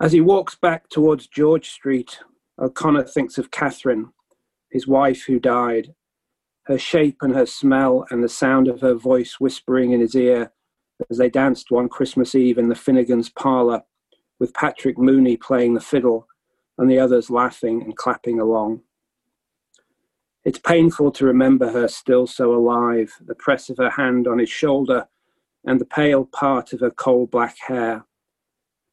As he walks back towards George Street, O'Connor thinks of Catherine, his wife who died, her shape and her smell and the sound of her voice whispering in his ear as they danced one Christmas Eve in the Finnegans' parlour, with Patrick Mooney playing the fiddle and the others laughing and clapping along. It's painful to remember her still so alive, the press of her hand on his shoulder and the pale part of her coal black hair.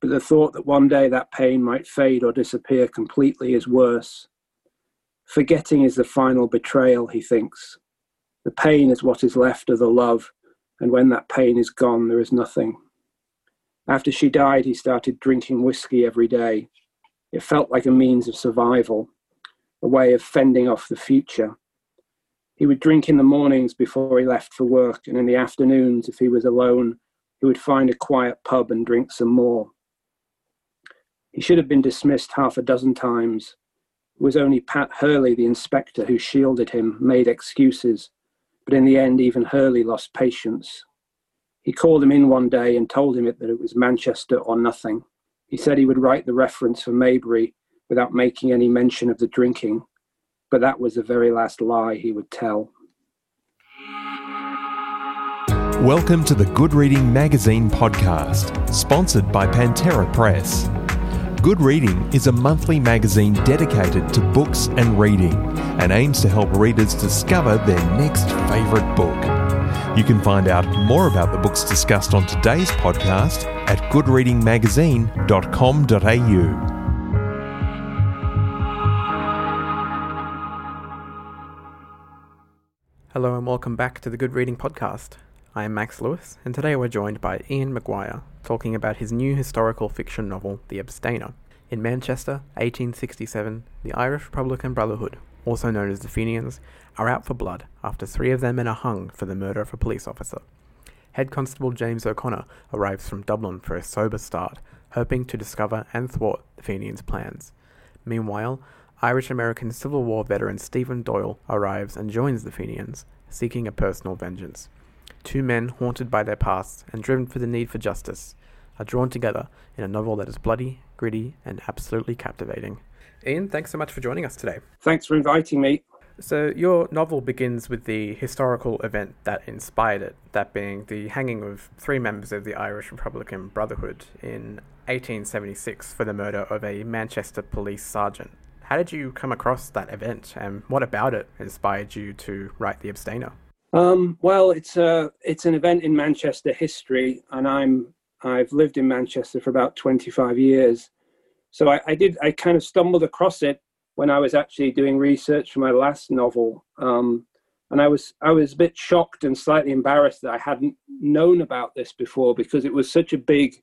But the thought that one day that pain might fade or disappear completely is worse. Forgetting is the final betrayal, he thinks. The pain is what is left of the love, and when that pain is gone, there is nothing. After she died, he started drinking whiskey every day. It felt like a means of survival, a way of fending off the future. He would drink in the mornings before he left for work, and in the afternoons, if he was alone, he would find a quiet pub and drink some more. He should have been dismissed half a dozen times. It was only Pat Hurley, the inspector, who shielded him, made excuses, but in the end, even Hurley lost patience. He called him in one day and told him that it was Manchester or nothing. He said he would write the reference for Maybury without making any mention of the drinking, but that was the very last lie he would tell. Welcome to the Good Reading Magazine podcast, sponsored by Pantera Press. Good Reading is a monthly magazine dedicated to books and reading and aims to help readers discover their next favourite book. You can find out more about the books discussed on today's podcast at goodreadingmagazine.com.au. Hello and welcome back to the Good Reading Podcast. I am Max Lewis, and today we're joined by Ian McGuire, talking about his new historical fiction novel, The Abstainer. In Manchester, 1867, the Irish Republican Brotherhood, also known as the Fenians, are out for blood after three of their men are hung for the murder of a police officer. Head Constable James O'Connor arrives from Dublin for a sober start, hoping to discover and thwart the Fenians' plans. Meanwhile, Irish American Civil War veteran Stephen Doyle arrives and joins the Fenians, seeking a personal vengeance. Two men haunted by their pasts and driven for the need for justice are drawn together in a novel that is bloody, gritty, and absolutely captivating. Ian, thanks so much for joining us today. Thanks for inviting me. So, your novel begins with the historical event that inspired it, that being the hanging of three members of the Irish Republican Brotherhood in 1876 for the murder of a Manchester police sergeant. How did you come across that event, and what about it inspired you to write The Abstainer? Um, well, it's a it's an event in Manchester history, and I'm I've lived in Manchester for about 25 years, so I, I did I kind of stumbled across it when I was actually doing research for my last novel, um, and I was I was a bit shocked and slightly embarrassed that I hadn't known about this before because it was such a big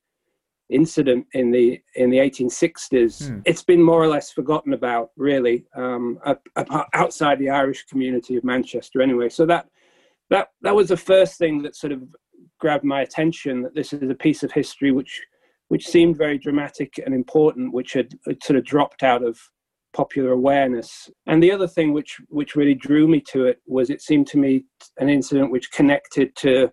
incident in the in the 1860s. Hmm. It's been more or less forgotten about, really, um, outside the Irish community of Manchester, anyway. So that that that was the first thing that sort of grabbed my attention. That this is a piece of history which which seemed very dramatic and important, which had, sort of dropped out of popular awareness. And the other thing which which really drew me to it was it seemed to me an incident which connected to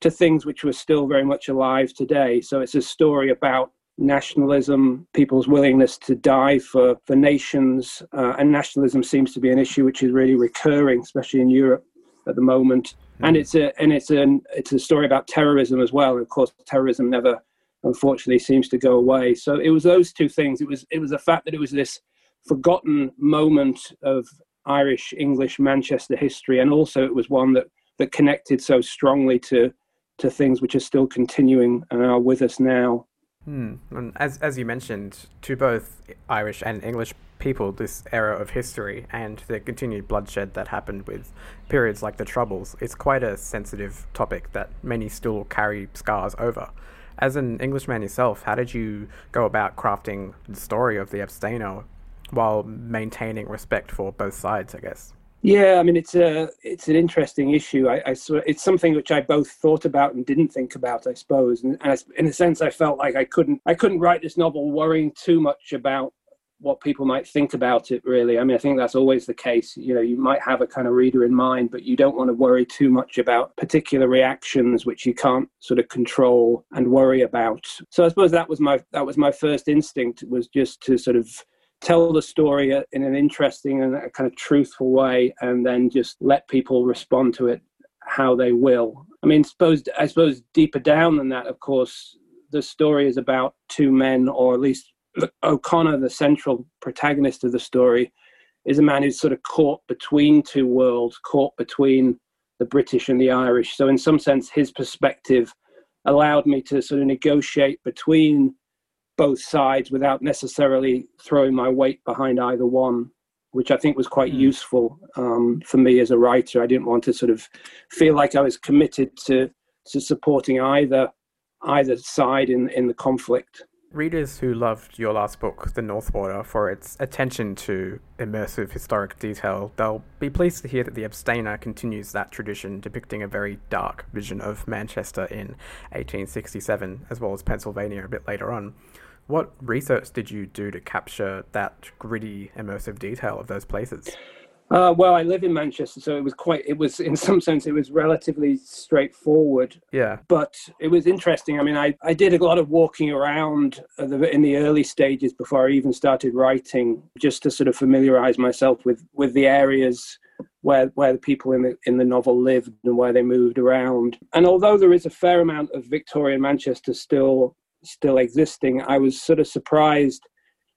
to things which were still very much alive today. So it's a story about nationalism, people's willingness to die for, for nations, uh, and nationalism seems to be an issue which is really recurring, especially in Europe at the moment. Mm. And it's a and it's a it's a story about terrorism as well. And of course, terrorism never, unfortunately, seems to go away. So it was those two things. It was it was the fact that it was this forgotten moment of Irish English Manchester history, and also it was one that that connected so strongly to to things which are still continuing and are with us now. Hmm. And as as you mentioned, to both Irish and English people, this era of history and the continued bloodshed that happened with periods like the Troubles, it's quite a sensitive topic that many still carry scars over. As an Englishman yourself, how did you go about crafting the story of the abstainer while maintaining respect for both sides? I guess. Yeah, I mean it's a it's an interesting issue. I, I it's something which I both thought about and didn't think about, I suppose. And, and in a sense, I felt like I couldn't I couldn't write this novel worrying too much about what people might think about it really i mean i think that's always the case you know you might have a kind of reader in mind but you don't want to worry too much about particular reactions which you can't sort of control and worry about so i suppose that was my that was my first instinct was just to sort of tell the story in an interesting and a kind of truthful way and then just let people respond to it how they will i mean suppose i suppose deeper down than that of course the story is about two men or at least O'Connor, the central protagonist of the story, is a man who's sort of caught between two worlds, caught between the British and the Irish. So, in some sense, his perspective allowed me to sort of negotiate between both sides without necessarily throwing my weight behind either one, which I think was quite mm. useful um, for me as a writer. I didn't want to sort of feel like I was committed to to supporting either either side in in the conflict. Readers who loved your last book, The North Water, for its attention to immersive historic detail, they'll be pleased to hear that The Abstainer continues that tradition, depicting a very dark vision of Manchester in 1867, as well as Pennsylvania a bit later on. What research did you do to capture that gritty, immersive detail of those places? Uh, well, I live in Manchester, so it was quite. It was, in some sense, it was relatively straightforward. Yeah. But it was interesting. I mean, I, I did a lot of walking around in the early stages before I even started writing, just to sort of familiarize myself with with the areas where where the people in the in the novel lived and where they moved around. And although there is a fair amount of Victorian Manchester still still existing, I was sort of surprised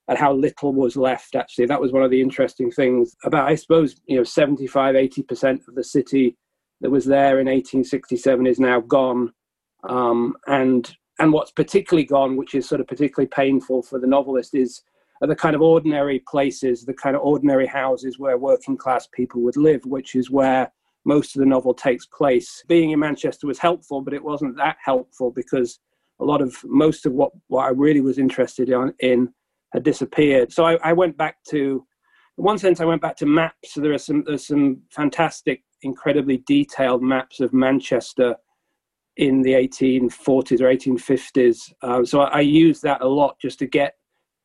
at how little was left actually. That was one of the interesting things about i suppose you know 75 80% of the city that was there in 1867 is now gone. Um, and and what's particularly gone which is sort of particularly painful for the novelist is are the kind of ordinary places the kind of ordinary houses where working class people would live which is where most of the novel takes place. Being in manchester was helpful but it wasn't that helpful because a lot of most of what, what i really was interested in, in had disappeared. So I, I went back to, in one sense, I went back to maps. So there are some there's some fantastic, incredibly detailed maps of Manchester in the 1840s or 1850s. Uh, so I, I used that a lot just to get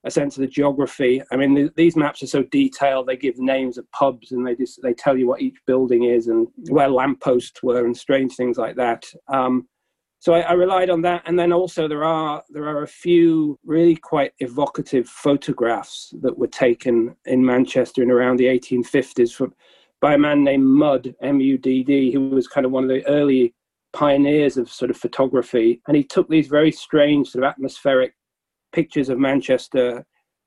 a sense of the geography. I mean, th- these maps are so detailed; they give names of pubs and they just they tell you what each building is and where lampposts were and strange things like that. Um, so I, I, relied on that. And then also there are there are a few really quite evocative photographs that were taken in manchester in around the 1850s from, by a man named mudd m-u-d-d who was kind of one of the early pioneers of sort of photography. And he took these very strange sort of atmospheric pictures of manchester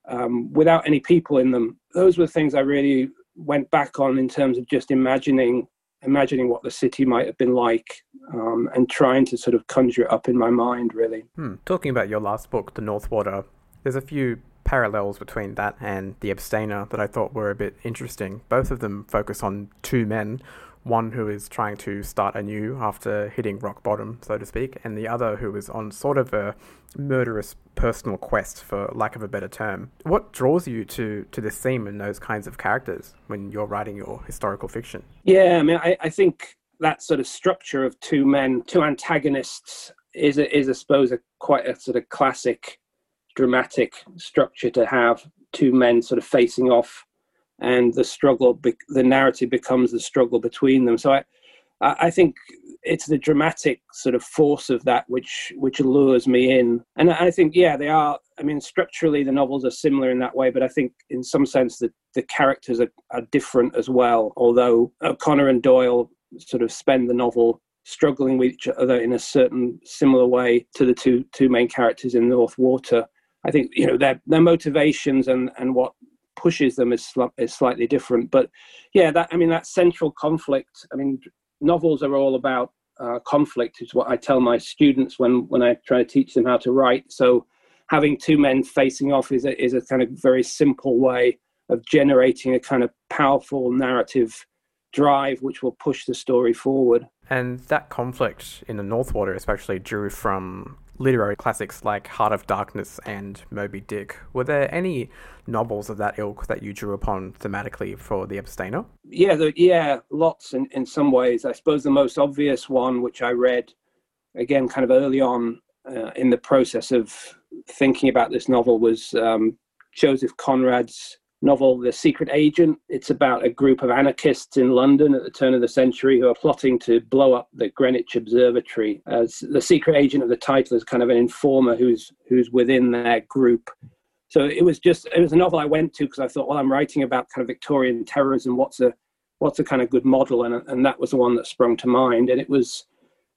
um, without any people in them. Those were things i really went back on in terms of just imagining imagining what the city might have been like um, and trying to sort of conjure it up in my mind, really. Hmm. Talking about your last book, The North Water, there's a few parallels between that and The Abstainer that I thought were a bit interesting. Both of them focus on two men one who is trying to start anew after hitting rock bottom, so to speak, and the other who is on sort of a murderous personal quest, for lack of a better term. What draws you to, to this theme and those kinds of characters when you're writing your historical fiction? Yeah, I mean, I, I think that sort of structure of two men, two antagonists, is, a, is I suppose, a quite a sort of classic dramatic structure to have two men sort of facing off and the struggle, the narrative becomes the struggle between them. So I, I think it's the dramatic sort of force of that which which lures me in. And I think, yeah, they are. I mean, structurally, the novels are similar in that way, but I think, in some sense, that the characters are, are different as well. Although O'Connor and Doyle sort of spend the novel struggling with each other in a certain similar way to the two two main characters in North Water. I think you know their their motivations and and what pushes them is, is slightly different. But yeah, that I mean that central conflict. I mean, novels are all about uh, conflict. Is what I tell my students when when I try to teach them how to write. So having two men facing off is a, is a kind of very simple way of generating a kind of powerful narrative drive which will push the story forward. And that conflict in the North Water especially drew from literary classics like Heart of Darkness and Moby Dick. Were there any novels of that ilk that you drew upon thematically for The Abstainer? Yeah, the, yeah, lots in, in some ways. I suppose the most obvious one, which I read again kind of early on uh, in the process of thinking about this novel, was um, Joseph Conrad's novel, The Secret Agent. It's about a group of anarchists in London at the turn of the century who are plotting to blow up the Greenwich Observatory. Uh, As the secret agent of the title is kind of an informer who's who's within their group. So it was just it was a novel I went to because I thought, well, I'm writing about kind of Victorian terrorism. What's a what's a kind of good model? And and that was the one that sprung to mind. And it was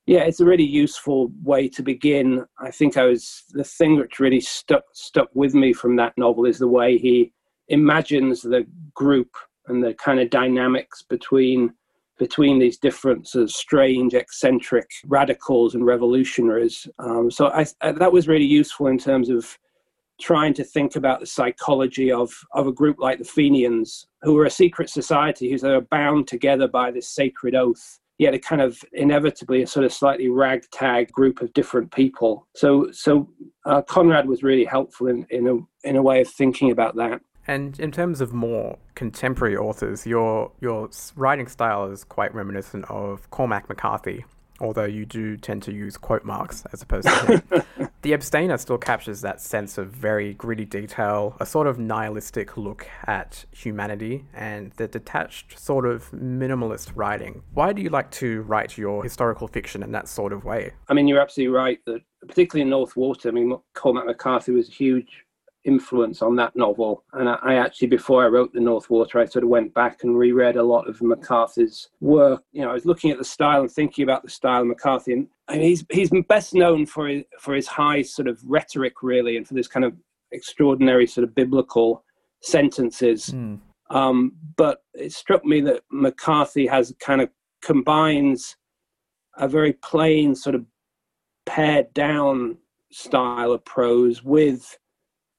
yeah, it's a really useful way to begin. I think I was the thing which really stuck stuck with me from that novel is the way he imagines the group and the kind of dynamics between between these different sort of strange, eccentric radicals and revolutionaries. Um, so I, I, that was really useful in terms of trying to think about the psychology of, of a group like the Fenians, who were a secret society, who are bound together by this sacred oath. Yet a kind of inevitably a sort of slightly ragtag group of different people. So, so uh, Conrad was really helpful in, in a in a way of thinking about that. And in terms of more contemporary authors, your your writing style is quite reminiscent of Cormac McCarthy, although you do tend to use quote marks as opposed to the Abstainer still captures that sense of very gritty detail, a sort of nihilistic look at humanity, and the detached sort of minimalist writing. Why do you like to write your historical fiction in that sort of way? I mean, you're absolutely right that, particularly in North Water, I mean, Cormac McCarthy was a huge influence on that novel. And I, I, actually, before I wrote The North Water, I sort of went back and reread a lot of McCarthy's work. You know, I was looking at the style and thinking about the style of McCarthy. And I mean, he's, he's best known for his, for his high sort of rhetoric, really, and for this kind of extraordinary sort of biblical sentences. Mm. Um, but it struck me that McCarthy has kind of combines a very plain sort of pared down style of prose with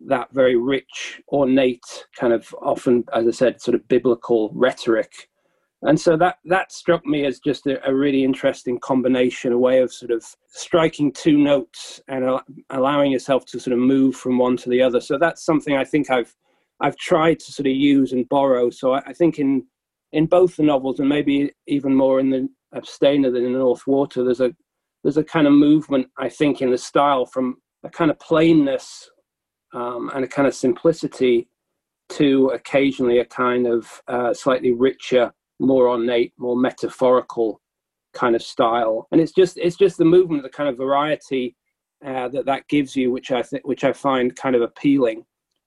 that very rich, ornate, kind of often, as I said, sort of biblical rhetoric. And so that that struck me as just a, a really interesting combination, a way of sort of striking two notes and al- allowing yourself to sort of move from one to the other. So that's something I think I've I've tried to sort of use and borrow. So I, I think in in both the novels and maybe even more in the Abstainer than in North Water, there's a there's a kind of movement I think in the style from a kind of plainness um, and a kind of simplicity to occasionally a kind of uh, slightly richer, more ornate, more metaphorical kind of style. And it's just it's just the movement, the kind of variety uh, that that gives you, which I think which I find kind of appealing.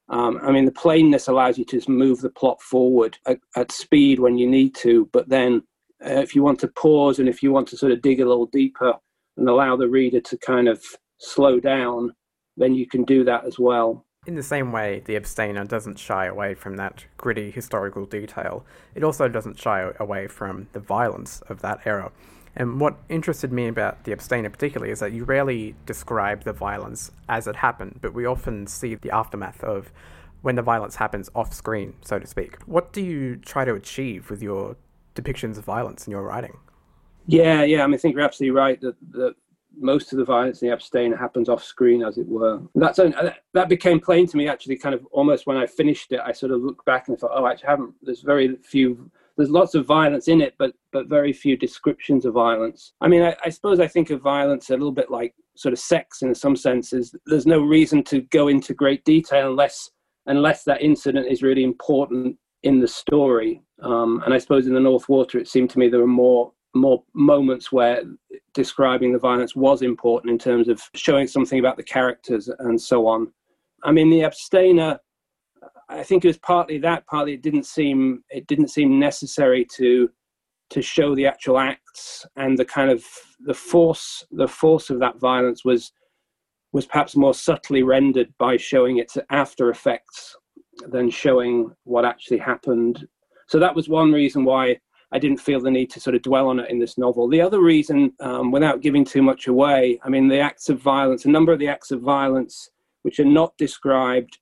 Um, I mean, the plainness allows you to just move the plot forward at, at speed when you need to, but then uh, if you want to pause and if you want to sort of dig a little deeper and allow the reader to kind of slow down, then you can do that as well. In the same way, The Abstainer doesn't shy away from that gritty historical detail, it also doesn't shy away from the violence of that era. And what interested me about The Abstainer particularly is that you rarely describe the violence as it happened, but we often see the aftermath of when the violence happens off screen, so to speak. What do you try to achieve with your depictions of violence in your writing? Yeah, yeah, I mean, I think you're absolutely right that, that most of the violence in the abstain happens off screen, as it were. That's that became plain to me actually, kind of almost when I finished it. I sort of looked back and thought, oh, actually, I haven't. There's very few. There's lots of violence in it, but but very few descriptions of violence. I mean, I, I suppose I think of violence a little bit like sort of sex in some senses. There's no reason to go into great detail unless unless that incident is really important in the story. Um, and I suppose in the North Water, it seemed to me there were more more moments where describing the violence was important in terms of showing something about the characters and so on. I mean, the abstainer. I think it was partly that, partly it didn't seem it didn't seem necessary to to show the actual acts and the kind of the force the force of that violence was was perhaps more subtly rendered by showing its after effects than showing what actually happened. So that was one reason why I didn't feel the need to sort of dwell on it in this novel. The other reason, um, without giving too much away, I mean, the acts of violence, a number of the acts of violence which are not described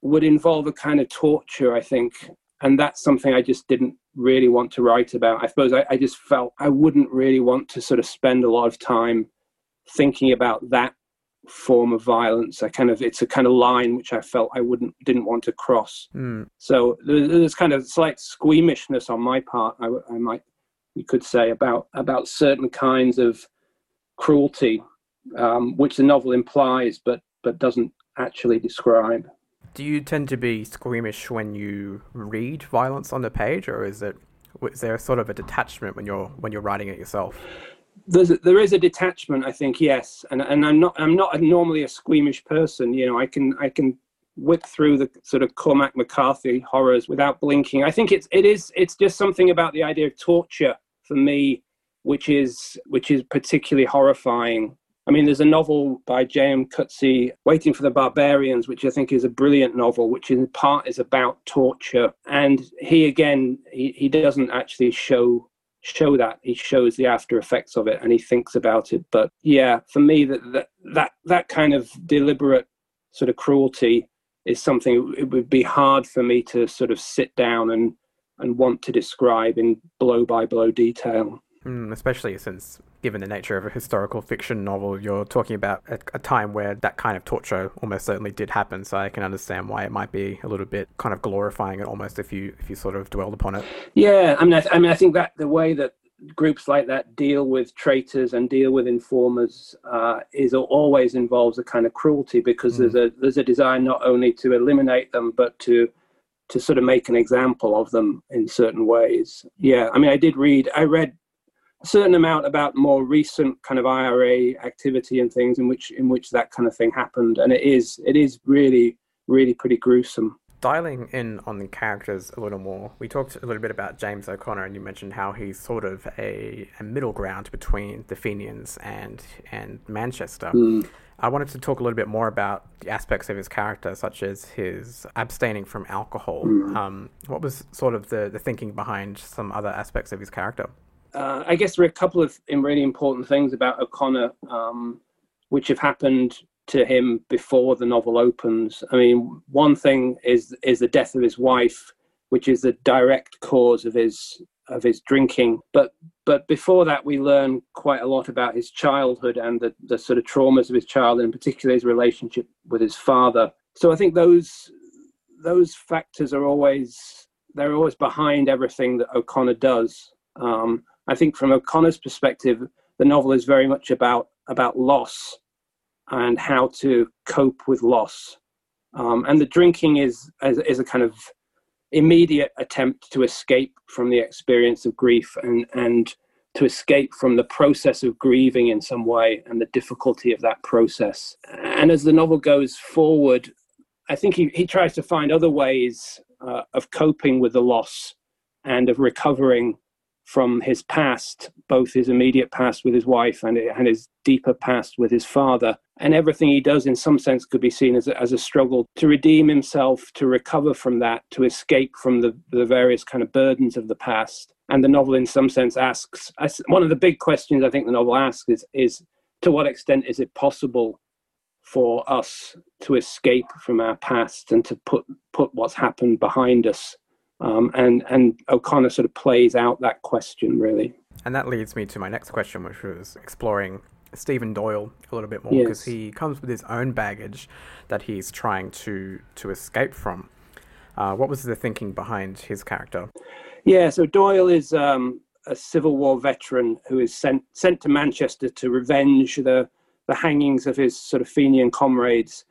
would involve a kind of torture, I think. And that's something I just didn't really want to write about. I suppose I, I just felt I wouldn't really want to sort of spend a lot of time thinking about that form of violence. I kind of it's a kind of line which I felt I wouldn't didn't want to cross. Mm. So there's kind of slight squeamishness on my part. I, I might you could say about about certain kinds of cruelty, um, which the novel implies but but doesn't actually describe. Do you tend to be squeamish when you read violence on the page, or is it is there sort of a detachment when you're when you're writing it yourself? There's a, there is a detachment, I think, yes, and and I'm not I'm not a, normally a squeamish person. You know, I can I can whip through the sort of Cormac McCarthy horrors without blinking. I think it's it is it's just something about the idea of torture for me, which is which is particularly horrifying. I mean, there's a novel by J.M. Coetzee Waiting for the Barbarians, which I think is a brilliant novel, which in part is about torture. And he again, he, he doesn't actually show show that. He shows the after effects of it and he thinks about it. But yeah for me that that that, that kind of deliberate sort of cruelty is something it would be hard for me to sort of sit down and and want to describe in blow by blow detail especially since, given the nature of a historical fiction novel, you're talking about a, a, time where that kind of torture almost certainly did happen. So I can understand why it might be a little bit kind of glorifying it almost if you if you sort of dwelled upon it. Yeah, I mean, I, th- I mean, I think that the way that groups like that deal with traitors and deal with informers uh, is always involves a kind of cruelty because mm. there's a there's a desire not only to eliminate them but to to sort of make an example of them in certain ways. Yeah, I mean, I did read, I read a certain amount about more recent kind of IRA activity and things in which in which that kind of thing happened, and it is it is really really pretty gruesome. Dialing in on the characters a little more, we talked a little bit about James O'Connor, and you mentioned how he's sort of a, a middle ground between the Fenians and and Manchester. Mm. I wanted to talk a little bit more about the aspects of his character, such as his abstaining from alcohol. Mm. Um, what was sort of the, the thinking behind some other aspects of his character? Uh, I guess there are a couple of really important things about O'Connor um, which have happened to him before the novel opens. I mean, one thing is is the death of his wife, which is the direct cause of his of his drinking. But but before that, we learn quite a lot about his childhood and the, the sort of traumas of his childhood, in particular his relationship with his father. So I think those those factors are always they're always behind everything that O'Connor does. Um, I think from O'Connor's perspective, the novel is very much about about loss and how to cope with loss. Um, and the drinking is, is, is a kind of immediate attempt to escape from the experience of grief and and to escape from the process of grieving in some way and the difficulty of that process. And as the novel goes forward, I think he, he tries to find other ways uh, of coping with the loss and of recovering from his past, both his immediate past with his wife and, and his deeper past with his father. And everything he does, in some sense, could be seen as a, as a struggle to redeem himself, to recover from that, to escape from the, the various kind of burdens of the past. And the novel, in some sense, asks one of the big questions I think the novel asks is, is to what extent is it possible for us to escape from our past and to put, put what's happened behind us um, and and O'Connor sort of plays out that question really. And that leads me to my next question, which was exploring Stephen Doyle a little bit more because yes. he comes with his own baggage that he's trying to to escape from. Uh, what was the thinking behind his character? Yeah, so Doyle is um, a Civil War veteran who is sent sent to Manchester to revenge the the hangings of his sort of Fenian comrades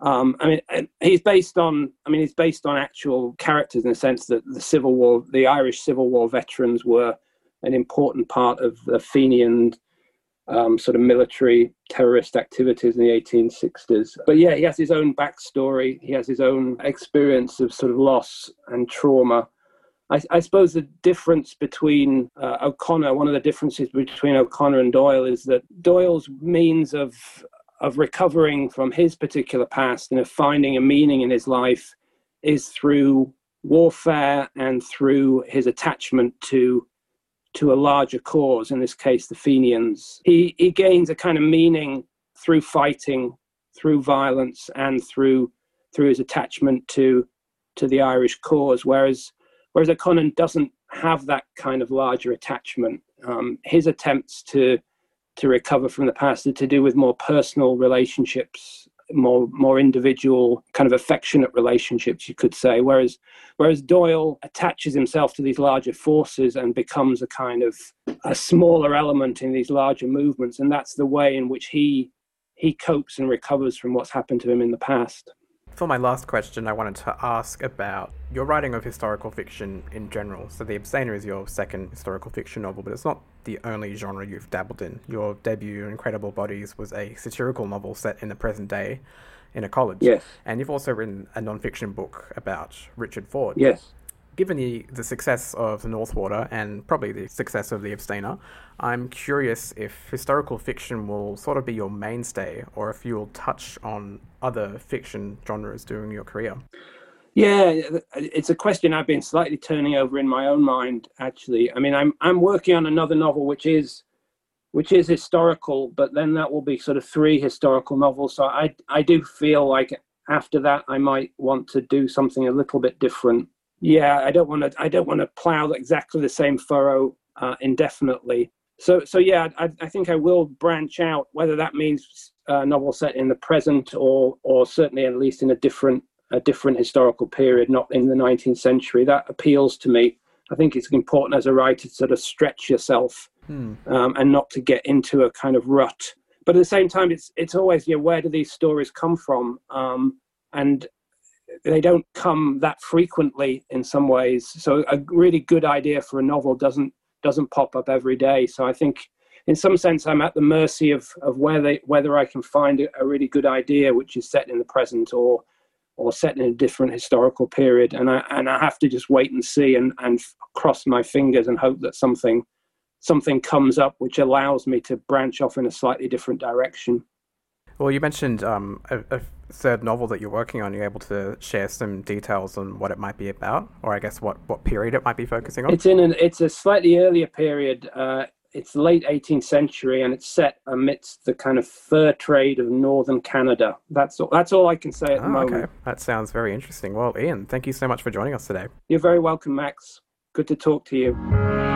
um, I mean, he's based on. I mean, he's based on actual characters in the sense that the Civil War, the Irish Civil War veterans were an important part of the Fenian um, sort of military terrorist activities in the 1860s. But yeah, he has his own backstory. He has his own experience of sort of loss and trauma. I, I suppose the difference between uh, O'Connor, one of the differences between O'Connor and Doyle is that Doyle's means of of recovering from his particular past and of finding a meaning in his life is through warfare and through his attachment to to a larger cause in this case the fenians. He he gains a kind of meaning through fighting through violence and through through his attachment to to the irish cause whereas whereas o'connor doesn't have that kind of larger attachment. Um, his attempts to to recover from the past to do with more personal relationships more more individual kind of affectionate relationships you could say. Whereas whereas Doyle attaches himself to these larger forces and becomes a kind of a smaller element in these larger movements and that's the way in which he he copes and recovers from what's happened to him in the past For my last question, I wanted to ask about your writing of historical fiction in general. So, The Abstainer is your second historical fiction novel, but it's not the only genre you've dabbled in. Your debut, Incredible Bodies, was a satirical novel set in the present day in a college. Yes. And you've also written a non-fiction book about Richard Ford. Yes. Given the, the success of The North Water and probably the success of The Abstainer, I'm curious if historical fiction will sort of be your mainstay or if you'll touch on other fiction genres during your career. Yeah, it's a question I've been slightly turning over in my own mind. Actually, I mean, I'm I'm working on another novel which is which is historical, but then that will be sort of three historical novels. So I I do feel like after that I might want to do something a little bit different yeah, I don't want to. I don't want to plow exactly the same furrow uh, indefinitely. So, so yeah, I, I, think I will branch out. Whether that means a novel set in the present, or or certainly at least in a different a different historical period, not in the 19th century, that appeals to me. I think it's important as a writer to sort of stretch yourself hmm. um, and not to get into a kind of rut. But at the same time, it's it's always you know where do these stories come from? Um, and they don't come that frequently in some ways. So a really good idea for a novel doesn't doesn't pop up every day. So I think in some sense I'm at the mercy of of where they, whether I can find a, really good idea which is set in the present or or set in a different historical period. And I and I have to just wait and see and and cross my fingers and hope that something something comes up which allows me to branch off in a slightly different direction. Well, you mentioned um, a, a, third novel that you're working on. You're able to share some details on what it might be about, or I guess what, what period it might be focusing on. It's in an it's a slightly earlier period. Uh, it's late 18th century, and it's set amidst the kind of fur trade of northern Canada. That's all. That's all I can say at oh, the moment. Okay, that sounds very interesting. Well, Ian, thank you so much for joining us today. You're very welcome, Max. Good to talk to you.